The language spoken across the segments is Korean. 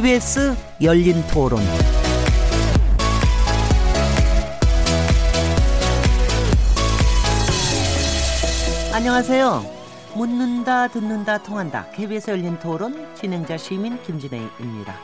KBS 열린 토론. 안녕하세요. 묻는다, 듣는다, 통한다. KBS 열린 토론 진행자 시민 김진혜입니다.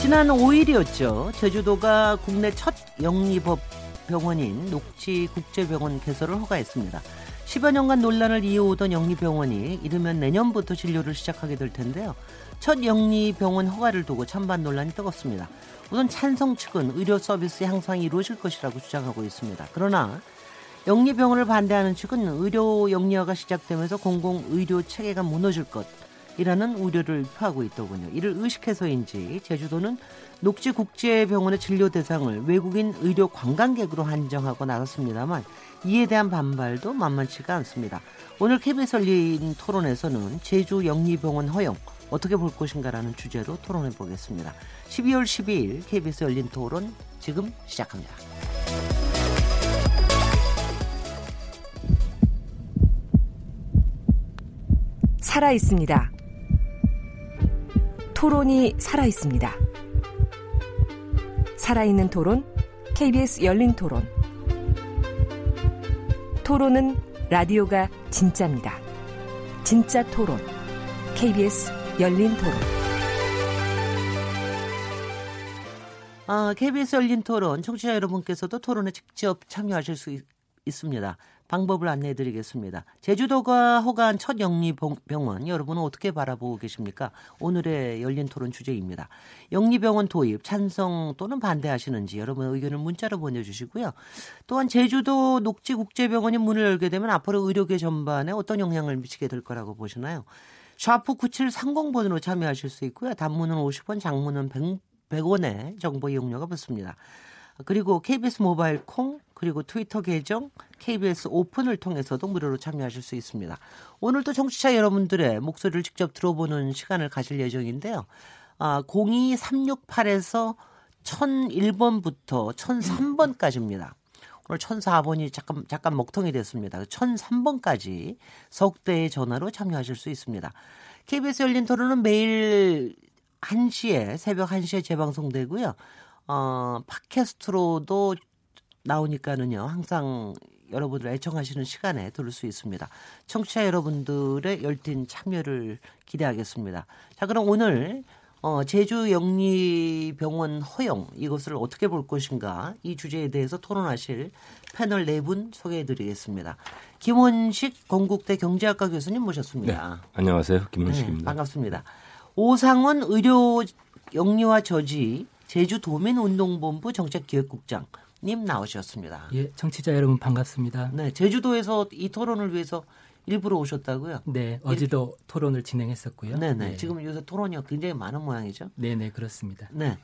지난 5일이었죠. 제주도가 국내 첫 영리법 병원인 녹지국제병원 개설을 허가했습니다. 10여 년간 논란을 이어오던 영리병원이 이르면 내년부터 진료를 시작하게 될 텐데요. 첫 영리병원 허가를 두고 찬반 논란이 뜨겁습니다. 우선 찬성 측은 의료 서비스 향상이 이루어질 것이라고 주장하고 있습니다. 그러나 영리병원을 반대하는 측은 의료 영리화가 시작되면서 공공의료 체계가 무너질 것 이라는 우려를 표하고 있더군요. 이를 의식해서인지 제주도는 녹지국제병원의 진료 대상을 외국인 의료 관광객으로 한정하고 나섰습니다만 이에 대한 반발도 만만치가 않습니다. 오늘 KBS 열린 토론에서는 제주 영리병원 허용 어떻게 볼 것인가라는 주제로 토론해 보겠습니다. 12월 12일 KBS 열린 토론 지금 시작합니다. 살아 있습니다. 토론이 살아 있습니다. 살아있는 토론, KBS 열린 토론. 토론은 라디오가 진짜입니다. 진짜 토론, KBS 열린 토론. 아, KBS 열린 토론, 청취자 여러분께서도 토론에 직접 참여하실 수 있, 있습니다. 방법을 안내해 드리겠습니다. 제주도가 허가한 첫 영리병원 여러분은 어떻게 바라보고 계십니까? 오늘의 열린 토론 주제입니다. 영리병원 도입 찬성 또는 반대하시는지 여러분의 의견을 문자로 보내주시고요. 또한 제주도 녹지국제병원이 문을 열게 되면 앞으로 의료계 전반에 어떤 영향을 미치게 될 거라고 보시나요? 샤프 9730 번으로 참여하실 수 있고요. 단문은 50원, 장문은 100, 100원의 정보 이용료가 붙습니다. 그리고 KBS 모바일 콩 그리고 트위터 계정 KBS 오픈을 통해서도 무료로 참여하실 수 있습니다. 오늘도 청취자 여러분들의 목소리를 직접 들어보는 시간을 가질 예정인데요. 아, 02368에서 1001번부터 1003번까지입니다. 오늘 1004번이 잠깐, 잠깐 먹통이 됐습니다. 1003번까지 석대의 전화로 참여하실 수 있습니다. KBS 열린 토론은 매일 1시에, 새벽 1시에 재방송되고요. 어, 팟캐스트로도 나오니까는요. 항상 여러분들 애청하시는 시간에 들을 수 있습니다. 청취자 여러분들의 열띤 참여를 기대하겠습니다. 자, 그럼 오늘 어, 제주 영리병원 허용 이것을 어떻게 볼 것인가 이 주제에 대해서 토론하실 패널 네 분 소개해드리겠습니다. 김원식 건국대 경제학과 교수님 모셨습니다. 네, 안녕하세요, 김원식입니다. 네, 반갑습니다. 오상원 의료 영리화 저지 제주 도민 운동본부 정책기획국장 님 나오셨습니다. 예, 청취자 여러분 반갑습니다. 네, 제주도에서 이 토론을 위해서 일부러 오셨다고요? 네, 어제도 이렇게. 토론을 진행했었고요. 네네. 네. 지금 요새 토론이 굉장히 많은 모양이죠? 네네, 그렇습니다. 네.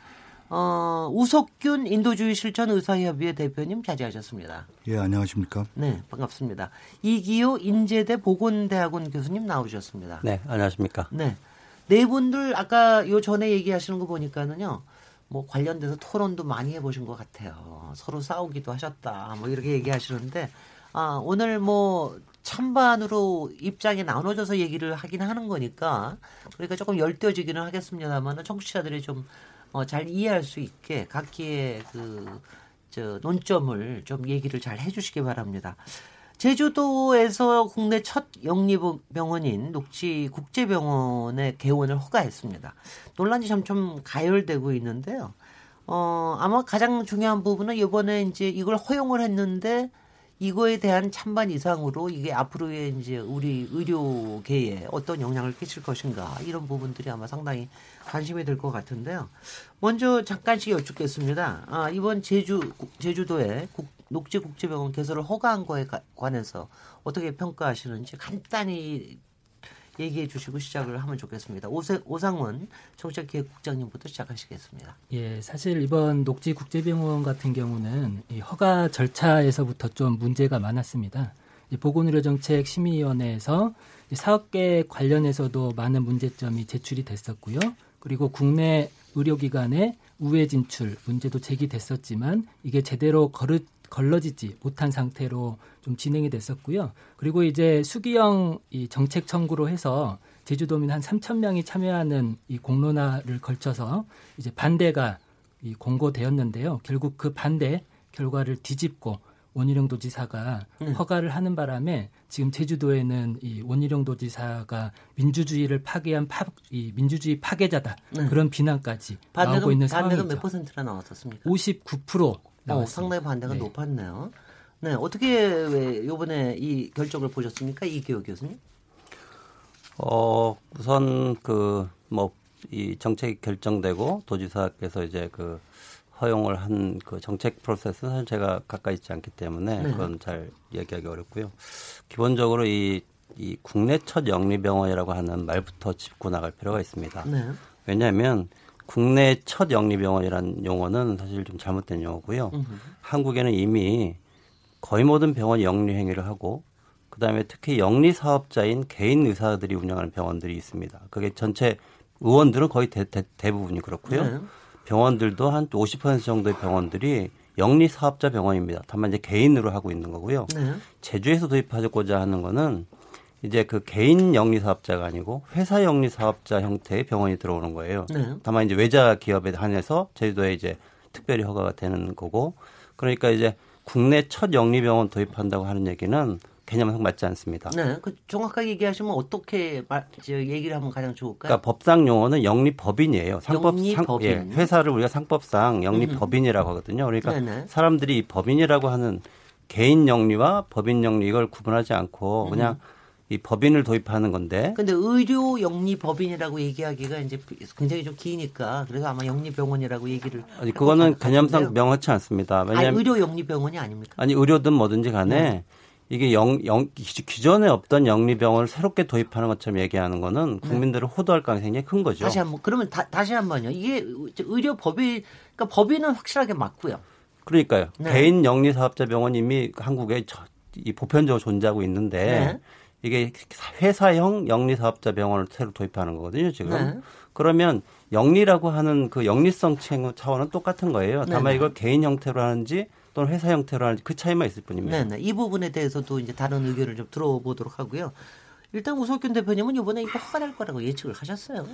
어, 우석균 인도주의 실천 의사협의회 대표님 자리하셨습니다. 예, 안녕하십니까? 네, 반갑습니다. 이기호 인제대 보건대학원 교수님 나오셨습니다. 네, 안녕하십니까? 네. 네 분들 아까 요 전에 얘기하시는 거 보니까는요. 뭐 관련돼서 토론도 많이 해보신 것 같아요. 서로 싸우기도 하셨다. 뭐 이렇게 얘기하시는데 아, 오늘 뭐 찬반으로 입장이 나눠져서 얘기를 하긴 하는 거니까 그러니까 조금 열떠지기는 하겠습니다만 청취자들이 좀 어, 잘 이해할 수 있게 각기의 그 저 논점을 좀 얘기를 잘 해주시기 바랍니다. 제주도에서 국내 첫 영리병원인 녹지 국제병원의 개원을 허가했습니다. 논란이 점점 가열되고 있는데요. 어, 아마 가장 중요한 부분은 이번에 이제 이걸 허용을 했는데 이거에 대한 찬반 이상으로 이게 앞으로의 이제 우리 의료계에 어떤 영향을 끼칠 것인가 이런 부분들이 아마 상당히 관심이 될 것 같은데요. 먼저 잠깐씩 여쭙겠습니다. 아, 이번 제주 제주도에 국, 녹지국제병원 개설을 허가한 거에 관해서 어떻게 평가하시는지 간단히 얘기해 주시고 시작을 하면 좋겠습니다. 오세, 오상원 정책기획국장님부터 시작하시겠습니다. 예, 사실 이번 녹지국제병원 같은 경우는 이 허가 절차에서부터 좀 문제가 많았습니다. 보건의료정책 심의위원회에서 사업계 관련해서도 많은 문제점이 제출이 됐었고요. 그리고 국내 의료기관의 우회 진출 문제도 제기됐었지만 이게 제대로 거르, 걸러지지 못한 상태로 좀 진행이 됐었고요. 그리고 이제 수기형 이 정책 청구로 해서 제주도민 한 3천 명이 참여하는 이 공론화를 걸쳐서 이제 반대가 이 공고되었는데요. 결국 그 반대 결과를 뒤집고 원희룡 도지사가 음. 허가를 하는 바람에 지금 제주도에는 이 원희룡 도지사가 민주주의를 파괴한 파, 이 민주주의 파괴자다 네. 그런 비난까지 나오고 있는 상황이죠. 반대가 몇 퍼센트나 나왔었습니까? 59% 나왔습니다. 어, 상당히 반대가 네. 높았네요. 네, 어떻게 왜 이번에 이 결정을 보셨습니까, 이기호 교수님? 어 우선 그 뭐 이 정책이 결정되고 도지사께서 이제 그 허용을 한 그 정책 프로세스는 제가 가까이 있지 않기 때문에 네. 그건 잘 이야기하기 어렵고요. 기본적으로 이, 이 국내 첫 영리병원이라고 하는 말부터 짚고 나갈 필요가 있습니다. 네. 왜냐하면 국내 첫 영리병원이라는 용어는 사실 좀 잘못된 용어고요. 음흠. 한국에는 이미 거의 모든 병원이 영리 행위를 하고 그다음에 특히 영리 사업자인 개인 의사들이 운영하는 병원들이 있습니다. 그게 전체 의원들은 거의 대, 대 부분이 그렇고요. 네. 병원들도 한 50% 정도의 병원들이 영리 사업자 병원입니다. 다만 이제 개인으로 하고 있는 거고요. 네. 제주에서 도입하고자 하는 거는 이제 그 개인 영리 사업자가 아니고 회사 영리 사업자 형태의 병원이 들어오는 거예요. 네. 다만 이제 외자 기업에 한해서 제주도에 이제 특별히 허가가 되는 거고 그러니까 이제 국내 첫 영리 병원 도입한다고 하는 얘기는 개념상 맞지 않습니다. 네, 그 정확하게 얘기하시면 어떻게 말, 얘기를 하면 가장 좋을까요? 그러니까 법상 용어는 영리법인이에요. 상법 영리법인. 상, 예, 회사를 우리가 상법상 영리법인이라고 하거든요. 그러니까 네네. 사람들이 법인이라고 하는 개인 영리와 법인 영리 이걸 구분하지 않고 그냥 음. 이 법인을 도입하는 건데. 근데 의료 영리 법인이라고 얘기하기가 이제 굉장히 좀 기니까 그래서 아마 영리 병원이라고 얘기를. 아니 그거는 개념상 명확치 않습니다. 왜냐하면 아니, 의료 영리 병원이 아닙니까? 아니 의료든 뭐든지 간에 네. 이게 영, 영, 기존에 없던 영리병원을 새롭게 도입하는 것처럼 얘기하는 거는 네. 국민들을 호도할 가능성이 큰 거죠. 다시 한 번, 그러면 다, 다시 한 번요. 이게 의료 법이, 그러니까 법인은 확실하게 맞고요. 그러니까요. 네. 개인 영리 사업자 병원이 이미 한국에 저, 이 보편적으로 존재하고 있는데 네. 이게 회사형 영리 사업자 병원을 새로 도입하는 거거든요, 지금. 네. 그러면 영리라고 하는 그 영리성 차원은 똑같은 거예요. 다만 네, 네. 이걸 개인 형태로 하는지 또는 회사 형태로 하는지 그 차이만 있을 뿐입니다. 네, 네. 이 부분에 대해서도 이제 다른 의견을 좀 들어보도록 하고요. 일단 우석균 대표님은 이번에 이거 허가될 거라고 예측을 하셨어요.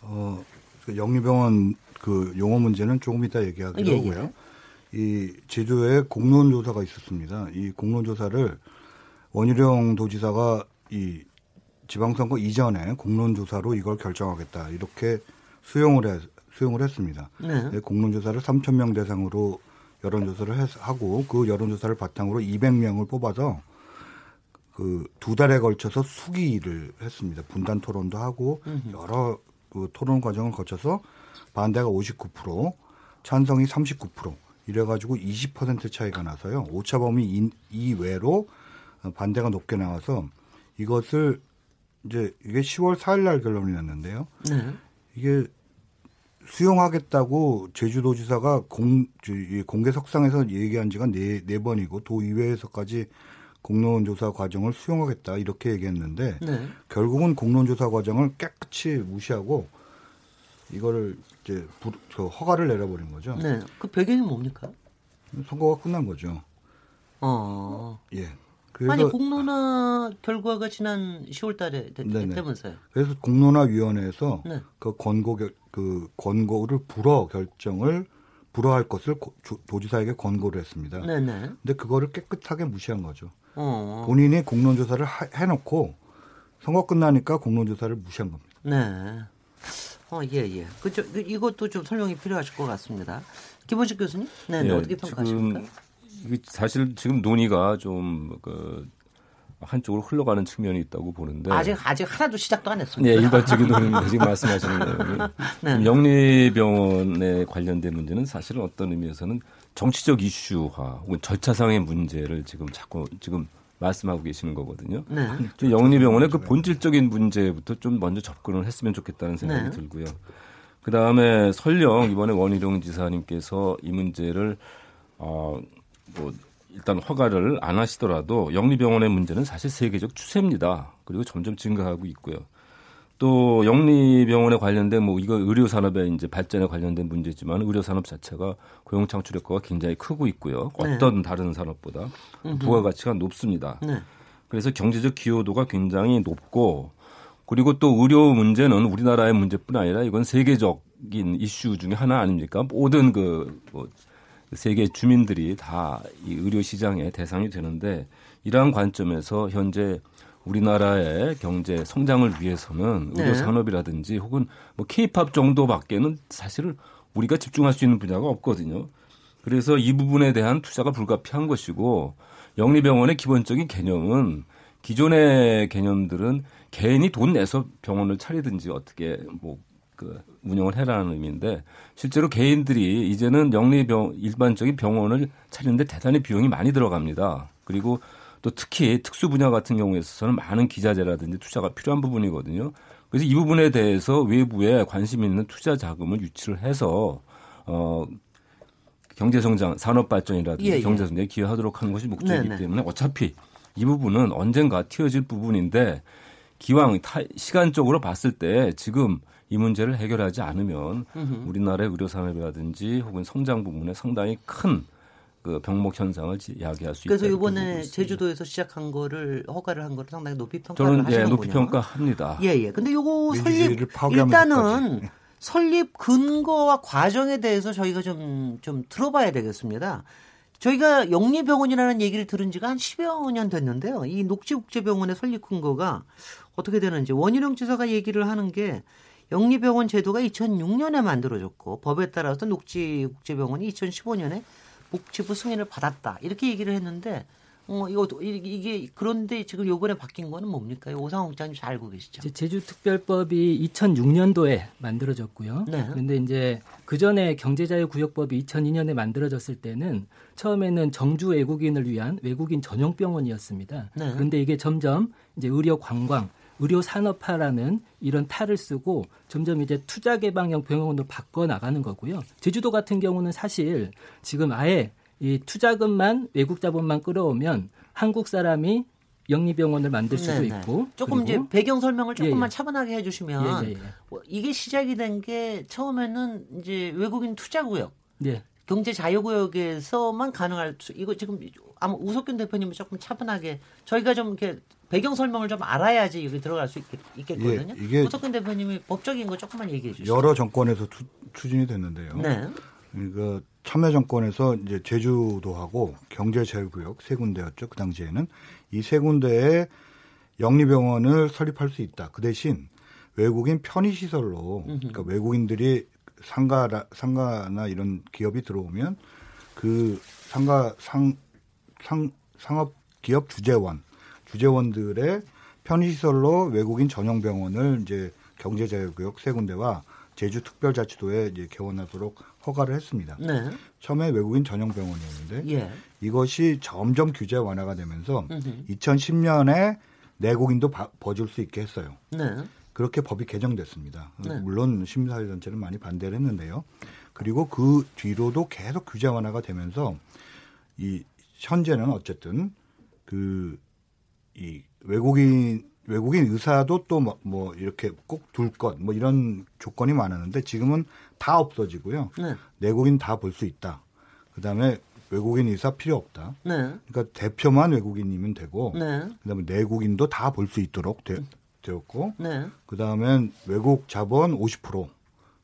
어, 그 영리병원 그 용어 문제는 조금 이따 얘기하기로 예, 예. 하고요. 예. 이 제주에 공론조사가 있었습니다. 이 공론조사를 원희룡 도지사가 이 지방선거 이전에 공론조사로 이걸 결정하겠다 이렇게 수용을 해, 수용을 했습니다. 네. 네 공론조사를 3천 명 대상으로 여론조사를 하고 그 여론조사를 바탕으로 200명을 뽑아서 그 두 달에 걸쳐서 수기를 했습니다. 분단 토론도 하고 여러 그 토론 과정을 거쳐서 반대가 59%, 찬성이 39% 이래가지고 20% 차이가 나서요. 오차범위 이외로 반대가 높게 나와서 이것을 이제 이게 10월 4일 날 결론이 났는데요. 네. 이게 수용하겠다고 제주도지사가 공, 공개석상에서 얘기한 지가 네, 네 번이고 도의회에서까지 공론조사 과정을 수용하겠다 이렇게 얘기했는데 네. 결국은 공론조사 과정을 깨끗이 무시하고 이거를 이제 부, 저 허가를 내려버린 거죠. 네. 그 배경이 뭡니까? 선거가 끝난 거죠. 어. 예. 그래서 아니 공론화 결과가 지난 10월달에 됐다면서요? 그래서 공론화위원회에서 네. 그 권고 그 권고를 불허 결정을 불허할 것을 도지사에게 권고를 했습니다. 네네. 근데 그거를 깨끗하게 무시한 거죠. 어. 본인이 공론조사를 하, 해놓고 선거 끝나니까 공론조사를 무시한 겁니다. 네. 어, 예, 예. 그죠. 그, 이것도 좀 설명이 필요하실 것 같습니다. 김원식 교수님, 네, 네 예, 어떻게 평가하십니까? 사실 지금 논의가 좀그 한쪽으로 흘러가는 측면이 있다고 보는데 아직 아직 하나도 시작도 안 했습니다. 네, 일반적인 논의 지금 말씀하시는 내용이 네. 영리병원에 관련된 문제는 사실은 어떤 의미에서는 정치적 이슈화 혹은 절차상의 문제를 지금 자꾸 지금 말씀하고 계시는 거거든요. 네. 영리병원의 그 본질적인 문제부터 좀 먼저 접근을 했으면 좋겠다는 생각이 네. 들고요. 그 다음에 설령 이번에 원희룡 지사님께서 이 문제를 어 뭐 일단 허가를 안 하시더라도 영리병원의 문제는 사실 세계적 추세입니다. 그리고 점점 증가하고 있고요. 또 영리병원에 관련된 뭐 이거 의료 산업의 이제 발전에 관련된 문제지만 의료 산업 자체가 고용 창출 효과가 굉장히 크고 있고요. 네. 어떤 다른 산업보다 부가 가치가 높습니다. 네. 그래서 경제적 기여도가 굉장히 높고 그리고 또 의료 문제는 우리나라의 문제뿐 아니라 이건 세계적인 이슈 중에 하나 아닙니까? 모든 그 뭐 세계 주민들이 다 이 의료 시장의 대상이 되는데 이러한 관점에서 현재 우리나라의 경제 성장을 위해서는 의료 네. 산업이라든지 혹은 뭐 케이팝 정도밖에는 사실은 우리가 집중할 수 있는 분야가 없거든요. 그래서 이 부분에 대한 투자가 불가피한 것이고 영리병원의 기본적인 개념은 기존의 개념들은 개인이 돈 내서 병원을 차리든지 어떻게 뭐 그 운영을 해라는 의미인데 실제로 개인들이 이제는 영리 병 일반적인 병원을 차리는데 대단히 비용이 많이 들어갑니다. 그리고 또 특히 특수 분야 같은 경우에 있어서는 많은 기자재라든지 투자가 필요한 부분이거든요. 그래서 이 부분에 대해서 외부에 관심 있는 투자 자금을 유치를 해서 어 경제 성장, 산업 발전이라든지 예, 예. 경제 성장에 기여하도록 하는 것이 목적이기 네네. 때문에 어차피 이 부분은 언젠가 튀어질 부분인데 기왕 타, 시간적으로 봤을 때 지금 이 문제를 해결하지 않으면 으흠. 우리나라의 의료 산업이라든지 혹은 성장 부분에 상당히 큰 그 병목 현상을 야기할 수 있다. 그래서 이번에 제주도에서 시작한 거를 허가를 한 거를 상당히 높이 평가를 저는 예, 높이 평가합니다. 예, 예. 근데 요거 설립 일단은 설립 근거와 과정에 대해서 저희가 좀, 좀 들어봐야 되겠습니다. 저희가 영리병원이라는 얘기를 들은 지가 한 10여 년 됐는데요. 이 녹지국제병원의 설립 근거가 어떻게 되는지 원희룡 지사가 얘기를 하는 게 영리병원 제도가 2006년에 만들어졌고 법에 따라서 녹지국제병원이 2015년에 복지부 승인을 받았다. 이렇게 얘기를 했는데 어, 이거, 이게, 그런데 지금 요번에 바뀐 거는 뭡니까? 오상호 국장님 잘 알고 계시죠? 제주특별법이 2006년도에 만들어졌고요. 네. 그런데 이제 그 전에 경제자유구역법이 2002년에 만들어졌을 때는 처음에는 정주 외국인을 위한 외국인 전용 병원이었습니다. 네. 그런데 이게 점점 이제 의료 관광, 의료 산업화라는 이런 탈을 쓰고 점점 이제 투자 개방형 병원으로 바꿔 나가는 거고요. 제주도 같은 경우는 사실 지금 아예 이 투자금만 외국 자본만 끌어오면 한국 사람이 영리병원을 만들 수도 네네. 있고 조금 이제 배경 설명을 조금만 예, 예. 차분하게 해주시면 예, 예, 예. 뭐 이게 시작이 된 게 처음에는 이제 외국인 투자구역, 예. 경제 자유구역에서만 가능할 수 이거 지금 아마 우석균 대표님이 조금 차분하게 저희가 좀 이렇게 배경 설명을 좀 알아야지 여기 들어갈 수 있겠, 거든요 예, 이게 우석균 대표님이 법적인 거 조금만 얘기해 주시죠. 여러 정권에서 투, 추진이 됐는데요. 네. 그러니까 참여정권에서 이제 제주도하고 경제자유구역 세 군데였죠. 그 당시에는 이 세 군데에 영리병원을 설립할 수 있다. 그 대신 외국인 편의시설로 그러니까 외국인들이 상가 상가나 이런 기업이 들어오면 그 상가 상, 상 상업 기업 주재원 주재원들의 편의시설로 외국인 전용 병원을 이제 경제자유구역 세 군데와 제주특별자치도에 이제 개원하도록 허가를 했습니다. 네. 처음에 외국인 전용 병원이었는데 예. 이것이 점점 규제 완화가 되면서 음흠. 2010년에 내국인도 바, 버줄 수 있게 했어요. 네. 그렇게 법이 개정됐습니다. 네. 물론 시민사회단체는 많이 반대를 했는데요. 그리고 그 뒤로도 계속 규제 완화가 되면서 이 현재는 어쨌든 그 이 외국인 외국인 의사도 또뭐 뭐 이렇게 꼭 둘 것 뭐 이런 조건이 많았는데 지금은 다 없어지고요. 네. 내국인 다 볼 수 있다. 그다음에 외국인 의사 필요 없다. 네. 그러니까 대표만 외국인이면 되고 네. 그다음에 내국인도 다 볼 수 있도록 되, 었고 네. 그다음엔 외국 자본 50%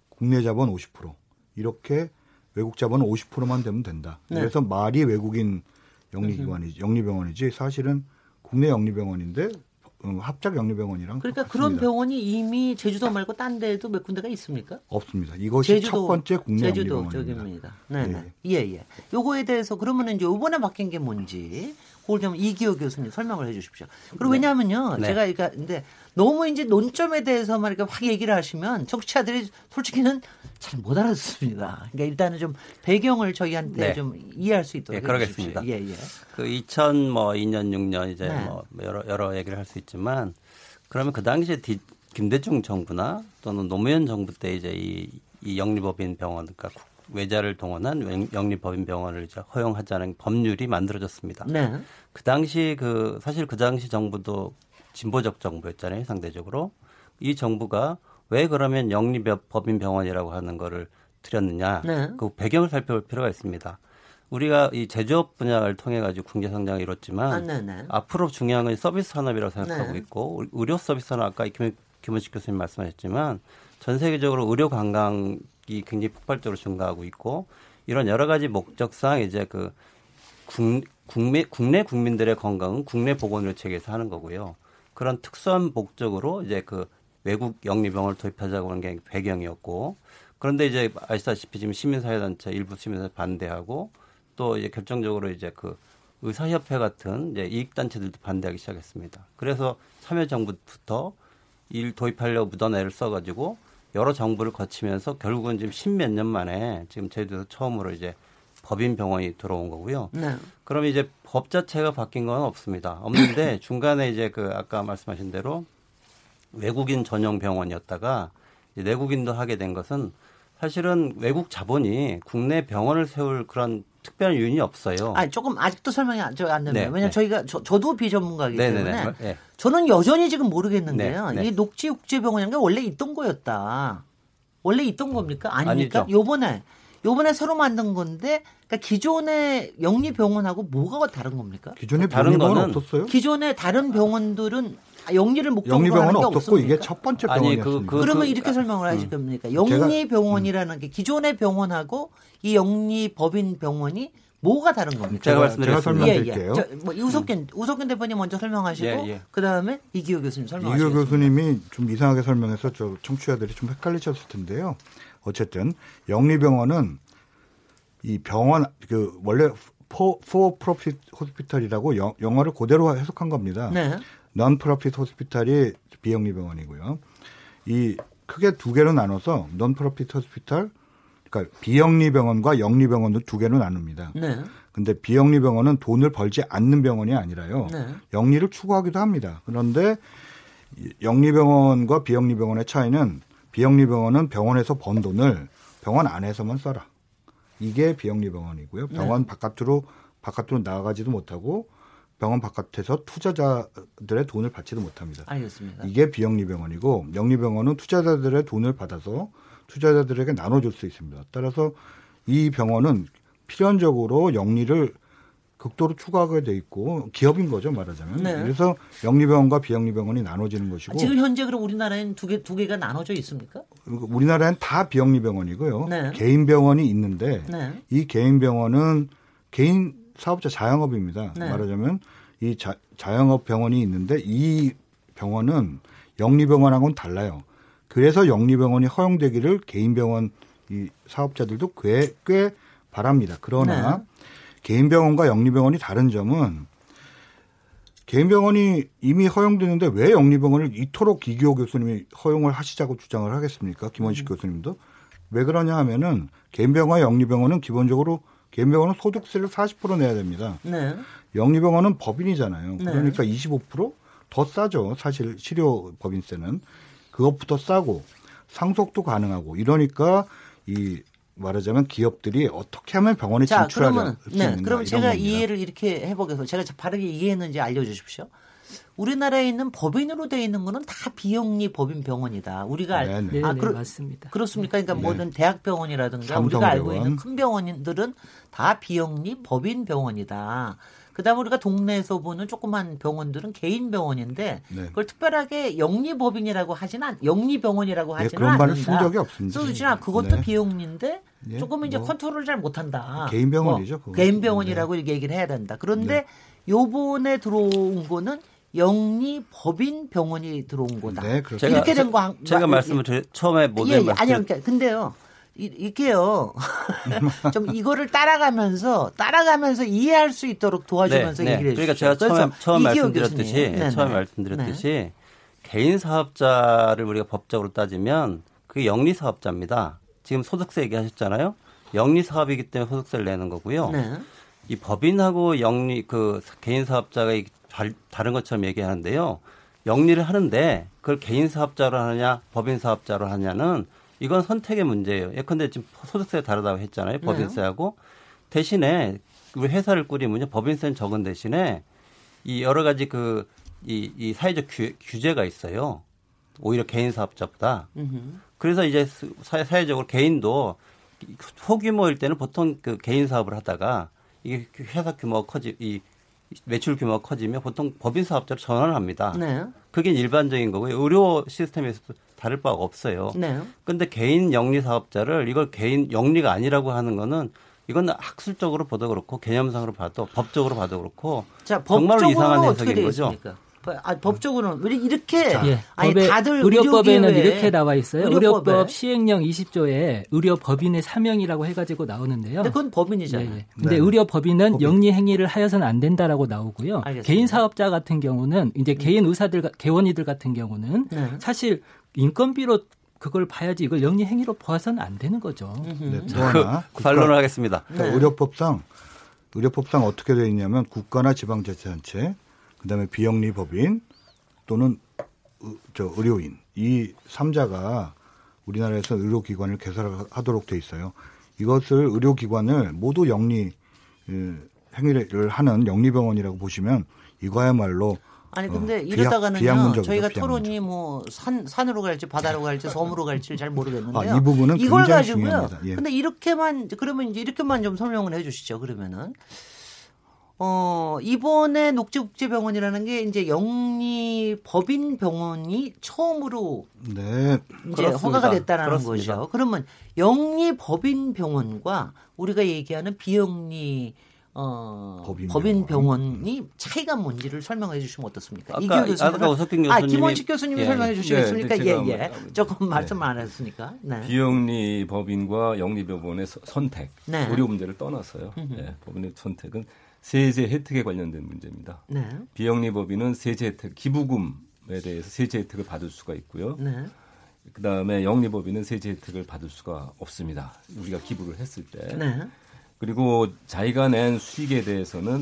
국내 자본 50% 이렇게 외국 자본 50%만 되면 된다. 네. 그래서 말이 외국인 영리기관이지 영리병원이지 사실은 국내 영리병원인데 음, 합작 영리병원이랑 그러니까 그런 병원이 이미 제주도 말고 딴 데에도 몇 군데가 있습니까? 없습니다. 이것이 제주도, 첫 번째 국내 제주도 영리병원입니다. 쪽입니다. 네, 네. 예, 예. 요거에 대해서 그러면은 이제 이번에 바뀐 게 뭔지 좀 이기호 교수님 설명을 해 주십시오. 그리고 네. 왜냐하면요. 네. 제가 그러니까 근데 너무 이제 논점에 대해서만 이렇게 확 얘기를 하시면 청취자들이 솔직히는 잘 못 알아듣습니다. 그러니까 일단은 좀 배경을 저희한테 네. 좀 이해할 수 있도록 네, 그러겠습니다. 예, 예. 그 2000뭐 2년 6년 이제 네. 뭐 여러 여러 얘기를 할 수 있지만 그러면 그 당시에 디, 김대중 정부나 또는 노무현 정부 때 이제 이, 이 영리법인 병원 그러니까 외자를 동원한 영리법인 병원을 허용하자는 법률이 만들어졌습니다. 네. 그 당시 그 사실 그 당시 정부도 진보적 정부였잖아요, 상대적으로. 이 정부가 왜 그러면 영리법인 병원이라고 하는 거를 들였느냐 네. 그 배경을 살펴볼 필요가 있습니다. 우리가 이 제조업 분야를 통해 가지고 국제 성장을 이뤘지만 아. 앞으로 중요한 건 서비스 산업이라고 생각하고 네. 있고 의료 서비스 산업 아까 김, 김원식 교수님 말씀하셨지만 전 세계적으로 의료 관광이 굉장히 폭발적으로 증가하고 있고 이런 여러 가지 목적상 이제 그 국, 국내 국내 국민들의 건강은 국내 보건의료 체계에서 하는 거고요. 그런 특수한 목적으로 이제 그 외국 영리병원을 도입하자고 하는 게 배경이었고 그런데 이제 아시다시피 지금 시민사회단체 일부 시민사회 반대하고 또 이제 결정적으로 이제 그 의사협회 같은 이제 이익단체들도 반대하기 시작했습니다. 그래서 참여정부부터 일 도입하려고 묻어내를 써가지고 여러 정부를 거치면서 결국은 지금 십몇 년 만에 지금 제주도 처음으로 이제 법인 병원이 들어온 거고요. 네. 그럼 이제 법 자체가 바뀐 건 없습니다. 없는데 중간에 이제 그 아까 말씀하신 대로 외국인 전용 병원이었다가 내국인도 하게 된 것은 사실은 외국 자본이 국내 병원을 세울 그런 특별한 이유는 없어요. 아 조금 아직도 설명이 안, 안 되네요. 네, 왜냐하면 네. 저희가 저, 저도 비전문가이기 네, 네, 네. 때문에 네. 저는 여전히 지금 모르겠는데요. 네, 이 녹지국제병원이라는 게 원래 있던 거였다. 원래 있던 겁니까? 아닙니까? 아니죠. 요번에 요번에 새로 만든 건데 그러니까 기존의 영리 병원하고 뭐가 다른 겁니까? 기존의 다른 병원은 없었어요? 기존의 다른 병원들은 영리를 목적으로 영리병원은 없었고 없습니까? 이게 첫 번째 병원이었습니다. 그, 그, 그 러면 그, 이렇게 설명을 하실 음. 겁니까? 영리병원이라는 게 기존의 병원하고 이 영리법인 병원이 뭐가 다른 겁니까? 제가 말씀드렸습니다. 설명드릴게요. 예, 예. 뭐 우석균 음. 우석균 대표님 먼저 설명하시고 예, 예. 그다음에 이기호 교수님 설명하시죠. 이기호 교수님이 좀 이상하게 설명해서 저 청취자들이 좀 헷갈리셨을 텐데요. 어쨌든 영리병원은 이 병원 그 원래 for, for profit hospital이라고 영, 영어를 그대로 해석한 겁니다. 네. non profit hospital이 비영리 병원이고요. 이 크게 두 개로 나눠서 non profit hospital 그러니까 비영리 병원과 영리 병원도 두 개로 나눕니다. 네. 근데 비영리 병원은 돈을 벌지 않는 병원이 아니라요. 네. 영리를 추구하기도 합니다. 그런데 영리 병원과 비영리 병원의 차이는 비영리 병원은 병원에서 번 돈을 병원 안에서만 써라. 이게 비영리 병원이고요. 네. 병원 네. 바깥으로 바깥으로 나가지도 못하고 병원 바깥에서 투자자들의 돈을 받지도 못합니다. 알겠습니다. 이게 비영리 병원이고 영리 병원은 투자자들의 돈을 받아서 투자자들에게 나눠줄 수 있습니다. 따라서 이 병원은 필연적으로 영리를 극도로 추가하게 돼 있고 기업인 거죠 말하자면. 네. 그래서 영리병원과 비영리병원이 나눠지는 것이고. 지금 현재 그럼 우리나라에는 두개 두 개가 나눠져 있습니까? 우리나라엔 다 비영리병원이고요. 네. 개인 병원이 있는데 네. 이 개인 병원은 개인 사업자 자영업입니다. 네. 말하자면 이 자, 자영업 병원이 있는데 이 병원은 영리병원하고는 달라요. 그래서 영리병원이 허용되기를 개인 병원 이 사업자들도 꽤, 꽤 바랍니다. 그러나 네. 개인 병원과 영리병원이 다른 점은 개인 병원이 이미 허용되는데 왜 영리병원을 이토록 이기호 교수님이 허용을 하시자고 주장을 하겠습니까? 김원식 음. 교수님도 왜 그러냐 하면은 개인 병원과 영리병원은 기본적으로 개인 병원은 소득세를 40% 내야 됩니다. 네. 영리병원은 법인이잖아요. 네. 그러니까 25%더 싸죠. 사실 치료 법인세는 그것부터 싸고 상속도 가능하고 이러니까 이 말하자면 기업들이 어떻게 하면 병원에 자, 진출하냐. 네, 그럼 제가. 이해를 이렇게 해보겠습니다. 제가 바르게 이해했는지 알려주십시오. 우리나라에 있는 법인으로 되어 있는 거는 다 비영리 법인 병원이다. 우리가 알, 네, 아, 네, 그러, 맞습니다. 그렇습니까? 그러니까 네. 모든 대학병원이라든가 우리가 알고 있는 큰 병원들은 다 비영리 법인 병원이다. 그다음에 우리가 동네에서 보는 조그만 병원들은 개인 병원인데 네. 그걸 특별하게 영리법인이라고 하지는 않, 영리병원이라고 네, 하지는 네, 그런 말을 쓴 적이 없습니다. 쓰지 않 그것도 네. 비영리인데 네, 조금 이제 뭐 컨트롤을 잘 못한다. 개인 병원이죠. 뭐 개인 병원이라고 네. 얘기를 해야 된다. 그런데 요번에 들어온 거는 영리 법인 병원이 들어온 거다. 네, 그렇죠. 이렇게 된 거. 제가 말씀을 드려, 처음에 모델 예, 예, 말씀. 아니, 그러니까 근데요. 이게요. 좀 이거를 따라가면서 따라가면서 이해할 수 있도록 도와주면서 네, 네. 얘기를 그러니까 제가 처음에 처음 말씀드렸듯이 네, 처음에 말씀드렸듯이 네. 개인 사업자를 우리가 법적으로 따지면 그게 영리 사업자입니다. 지금 소득세 얘기하셨잖아요. 영리 사업이기 때문에 소득세를 내는 거고요. 네. 이 법인하고 영리 그 개인 사업자가 다른 것처럼 얘기하는데요. 영리를 하는데 그걸 개인 사업자로 하느냐 법인 사업자로 하냐는 이건 선택의 문제예요. 예컨대 지금 소득세가 다르다고 했잖아요. 네. 법인세하고 대신에 우리 회사를 꾸리면요. 법인세는 적은 대신에 이 여러 가지 그 이 이 사회적 규, 규제가 있어요. 오히려 개인 사업자보다. 그래서 이제 사회, 사회 적으로 개인도 소규모일 때는 보통 그 개인 사업을 하다가 이게 회사 규모가 커지 이 매출 규모가 커지면 보통 법인 사업자로 전환을 합니다. 네. 그게 일반적인 거고요. 의료 시스템에서도 다를 바가 없어요. 네. 근데 개인 영리 사업자를 이걸 개인 영리가 아니라고 하는 거는 이건 학술적으로 봐도 그렇고 개념상으로 봐도 법적으로 봐도 그렇고 자, 정말로 이상한 해석인 거죠. 아, 법적으로는 이렇게 예, 아니 다들 의료법에는 이렇게 나와 있어요. 의료법에. 의료법 시행령 20조에 의료 법인의 사명이라고 해가지고 나오는데요. 근데 그건 법인이잖아요. 예, 예. 근데 네. 의료 법인은 법인. 영리 행위를 하여서는 안 된다라고 나오고요. 알겠습니다. 개인 사업자 같은 경우는 이제 음. 개인 의사들 개원이들 같은 경우는 네. 사실 인건비로 그걸 봐야지 이걸 영리 행위로 보아서는 안 되는 거죠. 네, 그, 반론을 하겠습니다. 네. 의료법상 의료법상 어떻게 되어 있냐면 국가나 지방자치단체 그다음에 비영리 법인 또는 저 의료인 이 3자가 우리나라에서 의료기관을 개설하도록 돼 있어요. 이것을 의료기관을 모두 영리 행위를 하는 영리병원이라고 보시면 이거야말로 아니 근데 어, 이러다가는요 비약, 저희가 토론이 뭐산 산으로 갈지 바다로 갈지 섬으로 갈지 잘 모르겠는데요. 아, 이 부분은 이걸 가지고요. 중요합니다. 예. 근데 이렇게만 그러면 이제 이렇게만 좀 설명을 해 주시죠. 그러면은 어, 이번에 녹지국제병원이라는 게 이제 영리 법인 병원이 처음으로 네, 이제 그렇습니다. 허가가 됐다라는 그렇습니다. 거죠. 그러면 영리 법인 병원과 우리가 얘기하는 비영리 어, 법인, 법인 병원. 이 차이가 뭔지를 설명해 주시면 어떻습니까? 아까, 이규 교수님, 아까 오석균 교수님이 아, 김원식 교수님이 예, 설명해 주시겠습니까? 예, 예, 예. 조금 네. 말씀 안 했으니까. 네. 비영리 법인과 영리 병원의 선택, 네. 의료 문제를 떠나서요. 예, 법인의 선택은 세제 혜택에 관련된 문제입니다. 네. 비영리 법인은 세제 혜택, 기부금에 대해서 세제 혜택을 받을 수가 있고요. 네. 그 다음에 영리법인은 세제 혜택을 받을 수가 없습니다. 우리가 기부를 했을 때. 네. 그리고 자기가 낸 수익에 대해서는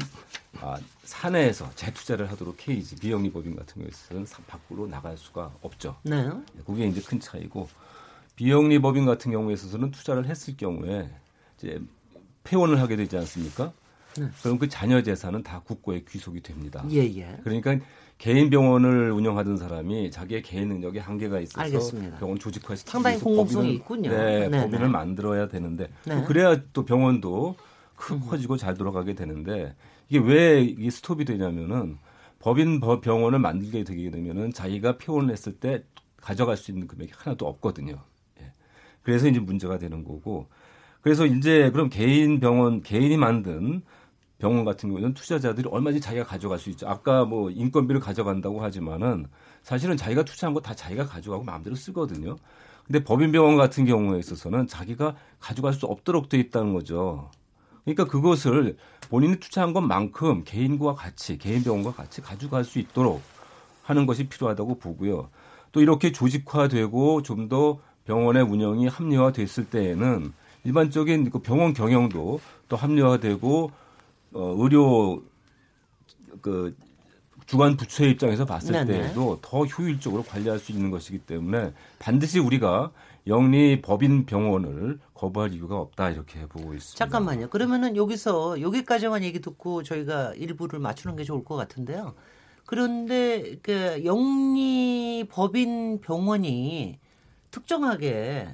아, 사내에서 재투자를 하도록 해야지 비영리법인 같은 경우에는 밖으로 나갈 수가 없죠. 네. 그게 이제 큰 차이고 비영리법인 같은 경우에 있어서는 투자를 했을 경우에 이제 폐원을 하게 되지 않습니까? 네. 그럼 그 자녀 재산은 다 국고에 귀속이 됩니다. 예, 예. 그러니까 개인 병원을 운영하던 사람이 자기의 개인 능력에 한계가 있어서 알겠습니다. 병원 조직화시키기 상당히 공공성이 있군요. 네, 네 법인을 네. 만들어야 되는데 네. 그래야 또 병원도 크 커지고 잘 돌아가게 되는데 이게 왜 이게 스톱이 되냐면은 법인 병원을 만들게 되게 되면은 자기가 표현을 했을 때 가져갈 수 있는 금액이 하나도 없거든요. 예. 그래서 이제 문제가 되는 거고 그래서 이제 그럼 개인 병원 개인이 만든 병원 같은 경우는 투자자들이 얼마든지 자기가 가져갈 수 있죠. 아까 뭐 인건비를 가져간다고 하지만은 사실은 자기가 투자한 거 다 자기가 가져가고 마음대로 쓰거든요. 근데 법인병원 같은 경우에 있어서는 자기가 가져갈 수 없도록 돼 있다는 거죠. 그러니까 그것을 본인이 투자한 것만큼 개인과 같이 개인 병원과 같이 가져갈 수 있도록 하는 것이 필요하다고 보고요. 또 이렇게 조직화되고 좀 더 병원의 운영이 합리화됐을 때에는 일반적인 그 병원 경영도 또 합리화되고 어, 의료 그 주관 부처의 입장에서 봤을 네네. 때에도 더 효율적으로 관리할 수 있는 것이기 때문에 반드시 우리가 영리 법인 병원을 거부할 이유가 없다 이렇게 보고 있습니다. 잠깐만요. 그러면은 여기서 여기까지만 얘기 듣고 저희가 일부를 맞추는 게 좋을 것 같은데요. 그런데 그 영리 법인 병원이 특정하게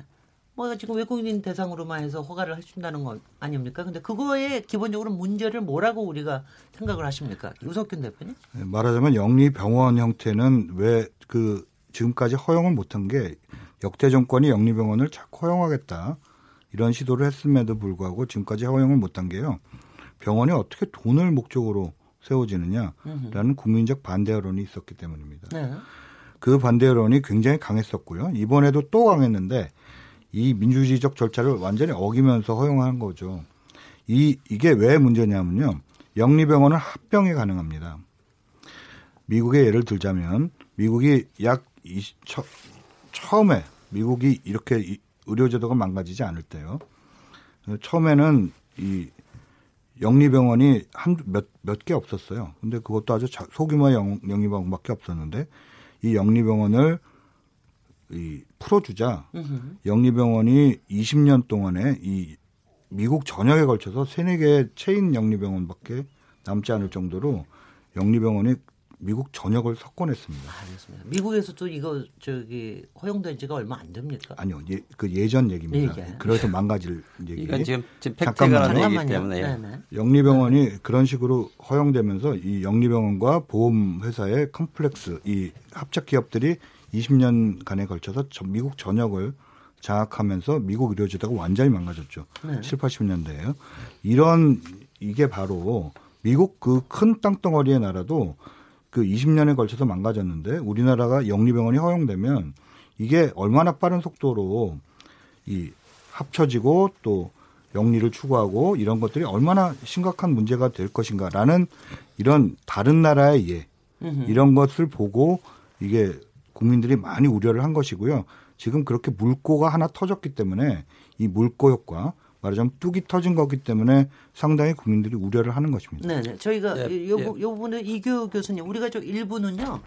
뭐 지금 외국인 대상으로만 해서 허가를 해준다는 거 아닙니까? 근데 그거에 기본적으로 문제를 뭐라고 우리가 생각을 하십니까? 유석균 대표님? 네, 말하자면 영리 병원 형태는 왜 그 지금까지 허용을 못한 게 역대 정권이 영리 병원을 자꾸 허용하겠다 이런 시도를 했음에도 불구하고 지금까지 허용을 못한 게요. 병원이 어떻게 돈을 목적으로 세워지느냐라는 국민적 반대 여론이 있었기 때문입니다. 네. 그 반대 여론이 굉장히 강했었고요. 이번에도 또 강했는데 이 민주주의적 절차를 완전히 어기면서 허용한 거죠. 이 이게 왜 문제냐면요. 영리병원은 합병이 가능합니다. 미국의 예를 들자면 미국이 약 20, 처, 처음에 미국이 이렇게 의료제도가 망가지지 않을 때요. 처음에는 이 영리병원이 한 몇 몇 개 없었어요. 근데 그것도 아주 소규모의 영, 영리병원밖에 없었는데 이 영리병원을 이 풀어주자 영리병원이 20년 동안에 이 미국 전역에 걸쳐서 세네 개의 체인 영리병원밖에 남지 않을 정도로 영리병원이 미국 전역을 석권했습니다. 알겠습니다. 미국에서도 이거 저기 허용된 지가 얼마 안 됩니까? 아니요, 예, 그 예전 얘기입니다. 예, 예. 그래서 망가질 얘기. 이건 지금 지금 나는 얘기. 때문에 예. 네네. 영리병원이 그런 식으로 허용되면서 이 영리병원과 보험회사의 컴플렉스 이 합작 기업들이 20년간에 걸쳐서 전- 미국 전역을 장악하면서 미국 의료제도가 완전히 망가졌죠. 네. 7, 80년대에요. 이런 이게 바로 미국 그 큰 땅덩어리의 나라도 그 20년에 걸쳐서 망가졌는데 우리나라가 영리병원이 허용되면 이게 얼마나 빠른 속도로 이 합쳐지고 또 영리를 추구하고 이런 것들이 얼마나 심각한 문제가 될 것인가라는 이런 다른 나라의 예 이런 것을 보고 이게 국민들이 많이 우려를 한 것이고요. 지금 그렇게 물꼬가 하나 터졌기 때문에 이 물꼬 효과 말하자면 뚝이 터진 거기 때문에 상당히 국민들이 우려를 하는 것입니다. 네네. 저희가 예, 요, 예. 요 부분에 이교 교수님, 우리가 저 일부는요.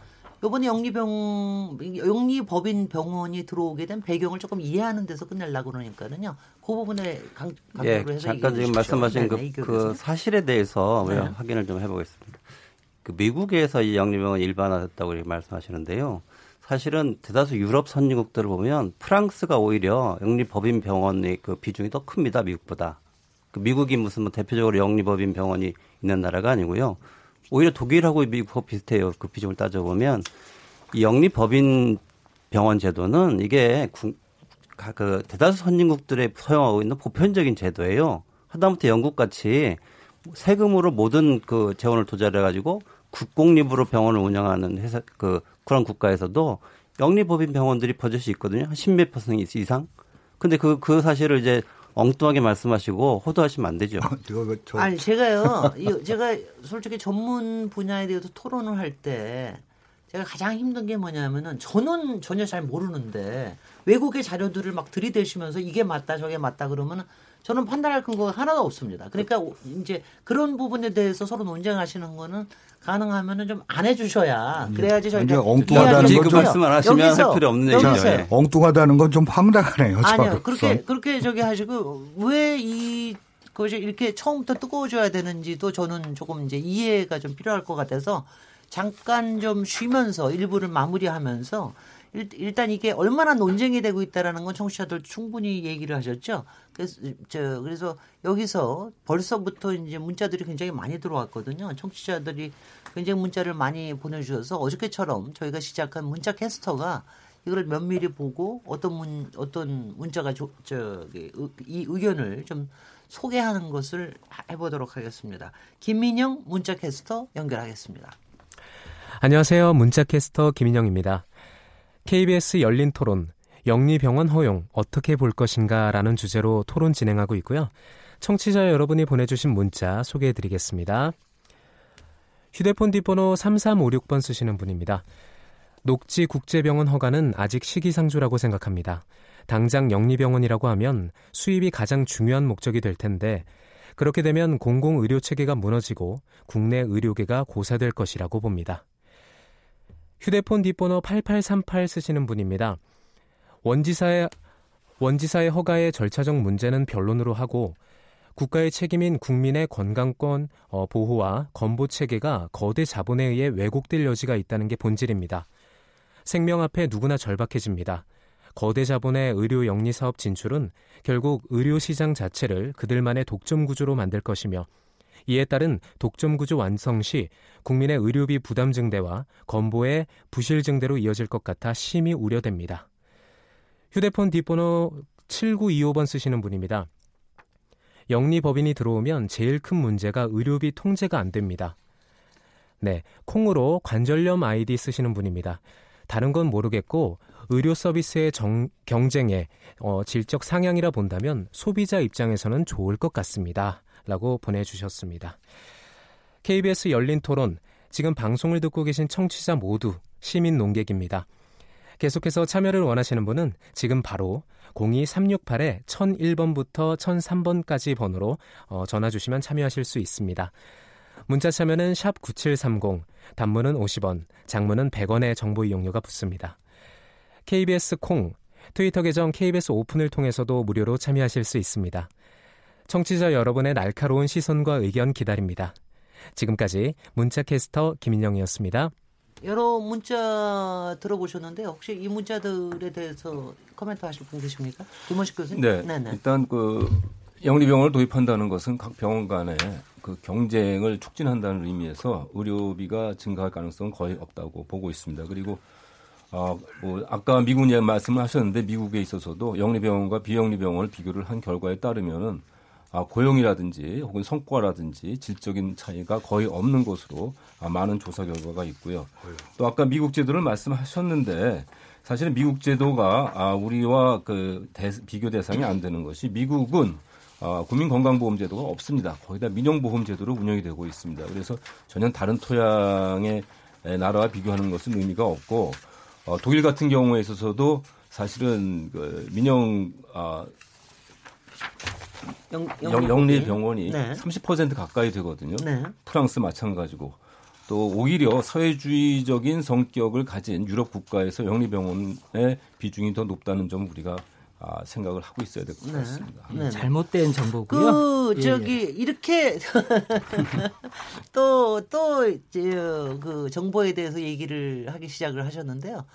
요번에 영리병, 영리법인 병원이 들어오게 된 배경을 조금 이해하는 데서 끝내려고 그러니까는요. 그 부분에 강, 예, 강조를 해서 잠깐 얘기해 지금 주십시오. 말씀하신 그, 네네, 이교 그 교수님. 사실에 대해서 네. 확인을 좀 해보겠습니다. 그 미국에서 이 영리병원 일반화됐다고 말씀하시는데요. 사실은 대다수 유럽 선진국들을 보면 프랑스가 오히려 영리법인 병원의 그 비중이 더 큽니다. 미국보다. 그 미국이 무슨 뭐 대표적으로 영리법인 병원이 있는 나라가 아니고요. 오히려 독일하고 미국하고 비슷해요. 그 비중을 따져보면 이 영리법인 병원 제도는 이게 그 대다수 선진국들의 사용하고 있는 보편적인 제도예요. 하다못해 영국 같이 세금으로 모든 그 재원을 투자를 해가지고 국공립으로 병원을 운영하는 회사 그 그런 국가에서도 영리법인 병원들이 버젓이 있거든요. 한 십몇 퍼센트 이상. 근데 그, 그 사실을 이제 엉뚱하게 말씀하시고 호도하시면 안 되죠. 아니 제가요, 이- 제가 솔직히 전문 분야에 대해서 토론을 할 때 제가 가장 힘든 게 뭐냐면은 저는 전혀 잘 모르는데 외국의 자료들을 막 들이대시면서 이게 맞다 저게 맞다 그러면은 저는 판단할 근거가 하나도 없습니다. 그러니까 이제 그런 부분에 대해서 서로 논쟁하시는 거는 가능하면은 좀 안 해주셔야 그래야지 저희가 엉뚱하다는 그 좀- 말씀 안 하시면 여기서, 할 필요 없는. 얘기죠. 예. 엉뚱하다는 건 좀 황당하네요. 아니요. 그렇게 그렇게 저기 하시고 왜이 것이 이렇게 처음부터 뜨거워져야 되는지도 저는 조금 이제 이해가 좀 필요할 것 같아서 잠깐 좀 쉬면서 일부를 마무리하면서 일, 일단 이게 얼마나 논쟁이 되고 있다라는 건 청취자들 충분히 얘기를 하셨죠. 그래서 저 그래서 여기서 벌써부터 이제 문자들이 굉장히 많이 들어왔거든요. 청취자들이 굉장히 문자를 많이 보내주셔서 어저께처럼 저희가 시작한 문자 캐스터가 이걸 면밀히 보고 어떤 문 어떤 문자가 조, 저기 의- 이 의견을 좀 소개하는 것을 해보도록 하겠습니다. 김민영 문자 캐스터 연결하겠습니다. 안녕하세요. 문자 캐스터 김인영입니다. KBS 열린 토론, 영리병원 허용 어떻게 볼 것인가 라는 주제로 토론 진행하고 있고요. 청취자 여러분이 보내주신 문자 소개해 드리겠습니다. 휴대폰 뒷번호 3356번 쓰시는 분입니다. 녹지 국제병원 허가는 아직 시기상조라고 생각합니다. 당장 영리병원이라고 하면 수입이 가장 중요한 목적이 될 텐데 그렇게 되면 공공의료 체계가 무너지고 국내 의료계가 고사될 것이라고 봅니다. 휴대폰 뒷번호 8838 쓰시는 분입니다. 원지사의 원지사의 허가의 절차적 문제는 변론으로 하고 국가의 책임인 국민의 건강권 어, 보호와 건보 체계가 거대 자본에 의해 왜곡될 여지가 있다는 게 본질입니다. 생명 앞에 누구나 절박해집니다. 거대 자본의 의료 영리 사업 진출은 결국 의료 시장 자체를 그들만의 독점 구조로 만들 것이며 이에 따른 독점 구조 완성 시 국민의 의료비 부담 증대와 건보의 부실 증대로 이어질 것 같아 심히 우려됩니다. 휴대폰 뒷번호 7925번 쓰시는 분입니다. 영리 법인이 들어오면 제일 큰 문제가 의료비 통제가 안 됩니다. 네, 콩으로 관절염 아이디 쓰시는 분입니다. 다른 건 모르겠고 의료 서비스의 정, 경쟁에 어, 질적 상향이라 본다면 소비자 입장에서는 좋을 것 같습니다. 라고 보내주셨습니다. KBS 열린 토론, 지금 방송을 듣고 계신 청취자 모두 시민 농객입니다. 계속해서 참여를 원하시는 분은 지금 바로 02368-1001번부터 1003번까지 번호로 어, 전화 주시면 참여하실 수 있습니다. 문자 참여는 샵 9730, 단문은 50원, 장문은 100원의 정보 이용료가 붙습니다. KBS 콩, 트위터 계정 KBS 오픈을 통해서도 무료로 참여하실 수 있습니다. 청취자 여러분의 날카로운 시선과 의견 기다립니다. 지금까지 문자캐스터 김인영이었습니다. 여러 문자 들어보셨는데 혹시 이 문자들에 대해서 코멘트 하실 분 계십니까? 김원식 교수님. 네. 네네. 일단 그 영리병원을 도입한다는 것은 각 병원 간에 그 경쟁을 촉진한다는 의미에서 의료비가 증가할 가능성은 거의 없다고 보고 있습니다. 그리고 아, 뭐 아까 미국 예 말씀을 하셨는데 미국에 있어서도 영리병원과 비영리병원을 비교를 한 결과에 따르면은 아, 고용이라든지 혹은 성과라든지 질적인 차이가 거의 없는 것으로 아, 많은 조사 결과가 있고요. 또 아까 미국 제도를 말씀하셨는데 사실은 미국 제도가 아, 우리와 그 대, 비교 대상이 안 되는 것이 미국은 아, 국민건강보험제도가 없습니다. 거의 다 민영보험제도로 운영이 되고 있습니다. 그래서 전혀 다른 토양의 나라와 비교하는 것은 의미가 없고 어, 독일 같은 경우에 있어서도 사실은 그 민영 아, 영, 영, 리 병원이 네. 30% 가까이 되거든요. 네. 프랑스 마찬가지고 또 오히려 사회주의적인 성격을 가진 유럽 국가에서 영리병원의 비중이 더 높다는 점 우리가 아, 생각을 하고 있어야 될것 네. 같습니다. 네. 잘못된 정보고요. 그 예, 저기 예. 이렇게 또또그 정보에 대해서 얘기를 하기 시작을 하셨는데요.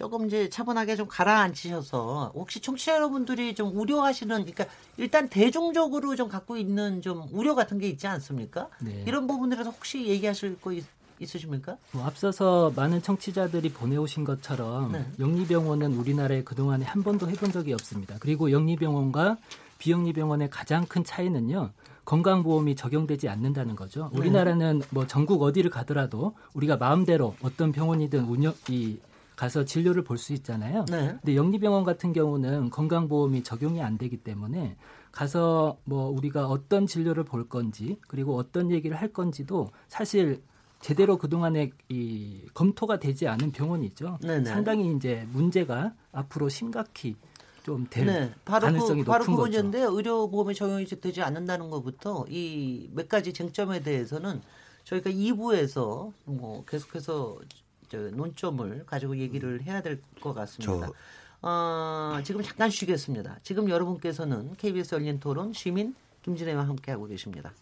조금 이제 차분하게 좀 가라앉히셔서 혹시 청취자 여러분들이 좀 우려하시는 그러니까 일단 대중적으로 좀 갖고 있는 좀 우려 같은 게 있지 않습니까? 네. 이런 부분들에서 혹시 얘기하실 거 있, 있으십니까? 뭐 앞서서 많은 청취자들이 보내오신 것처럼 네. 영리병원은 우리나라에 그동안에 한 번도 해본 적이 없습니다. 그리고 영리병원과 비영리병원의 가장 큰 차이는요. 건강보험이 적용되지 않는다는 거죠. 네. 우리나라는 뭐 전국 어디를 가더라도 우리가 마음대로 어떤 병원이든 운영 이 가서 진료를 볼 수 있잖아요. 네. 근데 영리병원 같은 경우는 건강보험이 적용이 안 되기 때문에 가서 뭐 우리가 어떤 진료를 볼 건지 그리고 어떤 얘기를 할 건지도 사실 제대로 그동안에 이 검토가 되지 않은 병원이죠. 네네. 네. 상당히 이제 문제가 앞으로 심각히 좀될 네, 바로 가능성이 그, 높은 바로 그 문제인데 의료보험이 적용이 되지 않는다는 것부터 이 몇 가지 쟁점에 대해서는 저희가 2부에서 뭐 계속해서 저 논점을 가지고 얘기를 해야 될 것 같습니다. 어, 지금 잠깐 쉬겠습니다. 지금 여러분께서는 KBS 열린 토론 시민 김진애와 함께하고 계십니다.